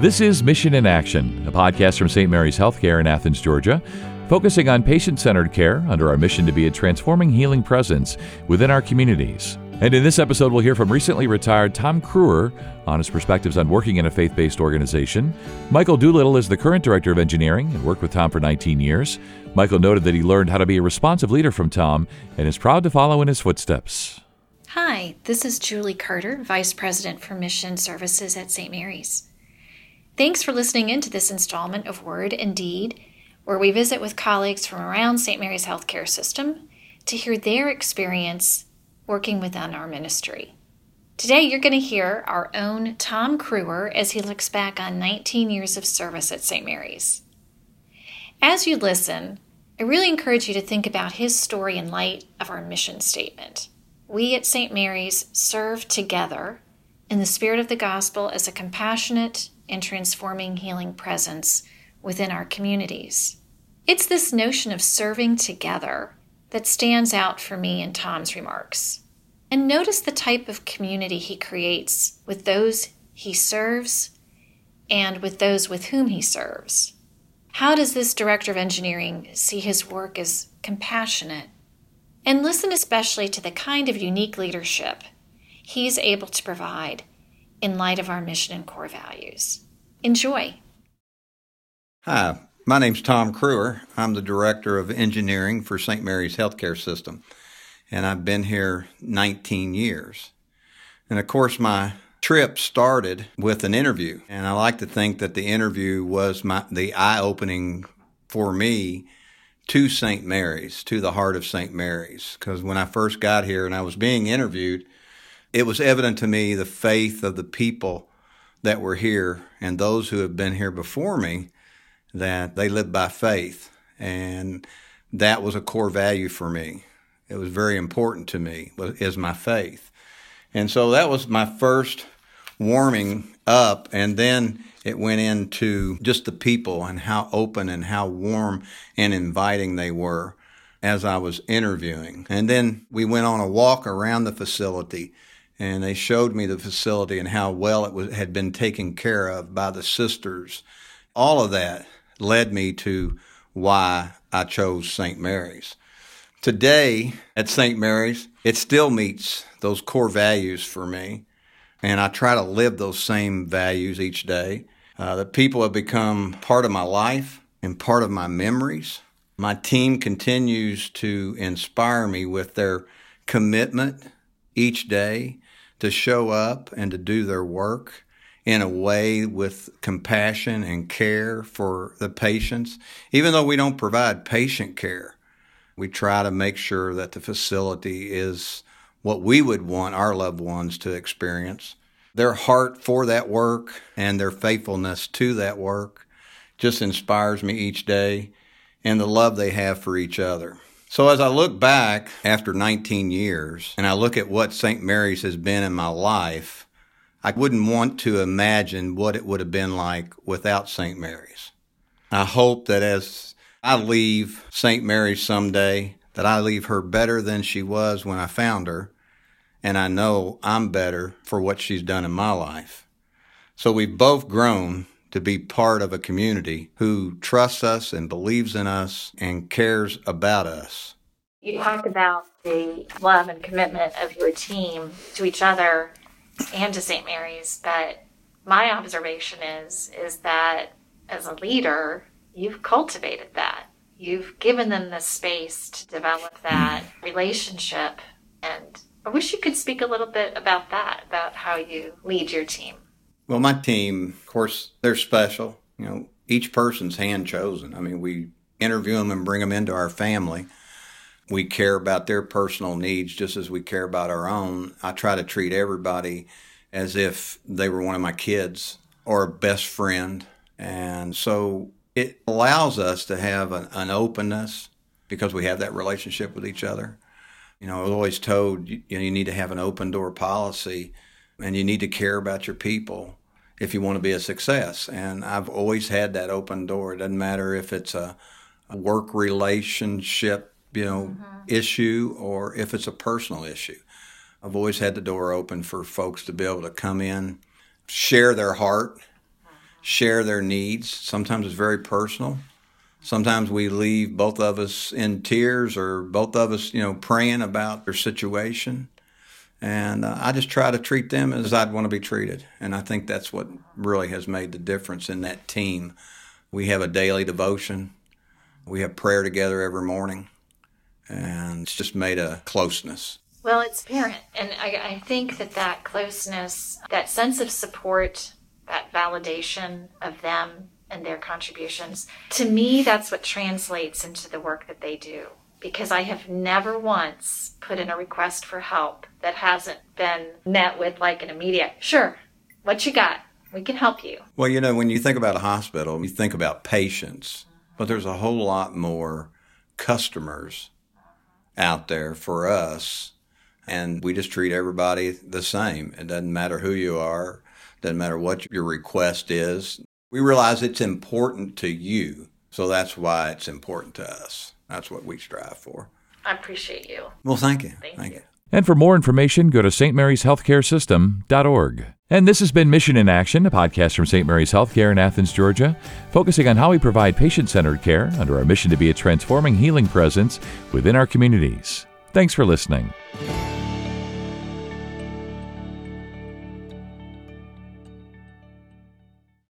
This is Mission in Action, a podcast from St. Mary's Healthcare in Athens, Georgia, focusing on patient centered care under our mission to be a transforming healing presence within our communities. And in this episode, we'll hear from recently retired Tom Kruer on his perspectives on working in a faith based organization. Michael Doolittle is the current director of engineering and worked with Tom for 19 years. Michael noted that he learned how to be a responsive leader from Tom and is proud to follow in his footsteps. Hi, this is Julie Carter, Vice President for Mission Services at St. Mary's. Thanks for listening in to this installment of Word and Deed, where we visit with colleagues from around St. Mary's Healthcare System to hear their experience working within our ministry. Today, you're going to hear our own Tom Kruer as he looks back on 19 years of service at St. Mary's. As you listen, I really encourage you to think about his story in light of our mission statement. We at St. Mary's serve together in the spirit of the gospel as a compassionate, and transforming healing presence within our communities. It's this notion of serving together that stands out for me in Tom's remarks. And notice the type of community he creates with those he serves and with those with whom he serves. How does this director of engineering see his work as compassionate? And listen especially to the kind of unique leadership he's able to provide in light of our mission and core values. Enjoy. Hi, my name's Tom Kruer. I'm the Director of Engineering for St. Mary's Healthcare System, and I've been here 19 years. And of course, my trip started with an interview, and I like to think that the interview was my, the eye opening for me to St. Mary's, to the heart of St. Mary's. Because when I first got here and I was being interviewed, it was evident to me the faith of the people that were here and those who have been here before me that they live by faith. And that was a core value for me. It was very important to me, is my faith. And so that was my first warming up. And then it went into just the people and how open and how warm and inviting they were as I was interviewing. And then we went on a walk around the facility and they showed me the facility and how well it was, had been taken care of by the sisters. All of that led me to why I chose St. Mary's. Today at St. Mary's, it still meets those core values for me, and I try to live those same values each day. Uh, the people have become part of my life and part of my memories. My team continues to inspire me with their commitment each day to show up and to do their work in a way with compassion and care for the patients. Even though we don't provide patient care, we try to make sure that the facility is what we would want our loved ones to experience. Their heart for that work and their faithfulness to that work just inspires me each day and the love they have for each other. So as I look back after 19 years and I look at what St. Mary's has been in my life, I wouldn't want to imagine what it would have been like without St. Mary's. I hope that as I leave St. Mary's someday, that I leave her better than she was when I found her, and I know I'm better for what she's done in my life. So we've both grown to be part of a community who trusts us and believes in us and cares about us. You talked about the love and commitment of your team to each other and to St. Mary's, but my observation is is that as a leader, you've cultivated that. You've given them the space to develop that relationship and I wish you could speak a little bit about that, about how you lead your team. Well, my team, of course, they're special. You know, each person's hand chosen. I mean, we interview them and bring them into our family. We care about their personal needs just as we care about our own. I try to treat everybody as if they were one of my kids or a best friend. And so it allows us to have an, an openness because we have that relationship with each other. You know, I was always told you, you need to have an open door policy and you need to care about your people if you want to be a success. And I've always had that open door. It doesn't matter if it's a, work relationship, you know, mm-hmm. issue or if it's a personal issue. I've always had the door open for folks to be able to come in, share their heart, share their needs. Sometimes it's very personal. Sometimes we leave both of us in tears or both of us, you know, praying about their situation. And uh, I just try to treat them as I'd want to be treated. And I think that's what really has made the difference in that team. We have a daily devotion, we have prayer together every morning, and it's just made a closeness. Well, it's apparent. And I, I think that that closeness, that sense of support, that validation of them and their contributions, to me, that's what translates into the work that they do because I have never once put in a request for help that hasn't been met with like an immediate, sure, what you got? We can help you. Well, you know, when you think about a hospital, you think about patients, but there's a whole lot more customers out there for us. And we just treat everybody the same. It doesn't matter who you are, doesn't matter what your request is. We realize it's important to you. So that's why it's important to us. That's what we strive for. I appreciate you. Well, thank you. Thank, thank you. you. And for more information, go to stmaryshealthcaresystem.org. And this has been Mission in Action, a podcast from St. Mary's Healthcare in Athens, Georgia, focusing on how we provide patient centered care under our mission to be a transforming healing presence within our communities. Thanks for listening.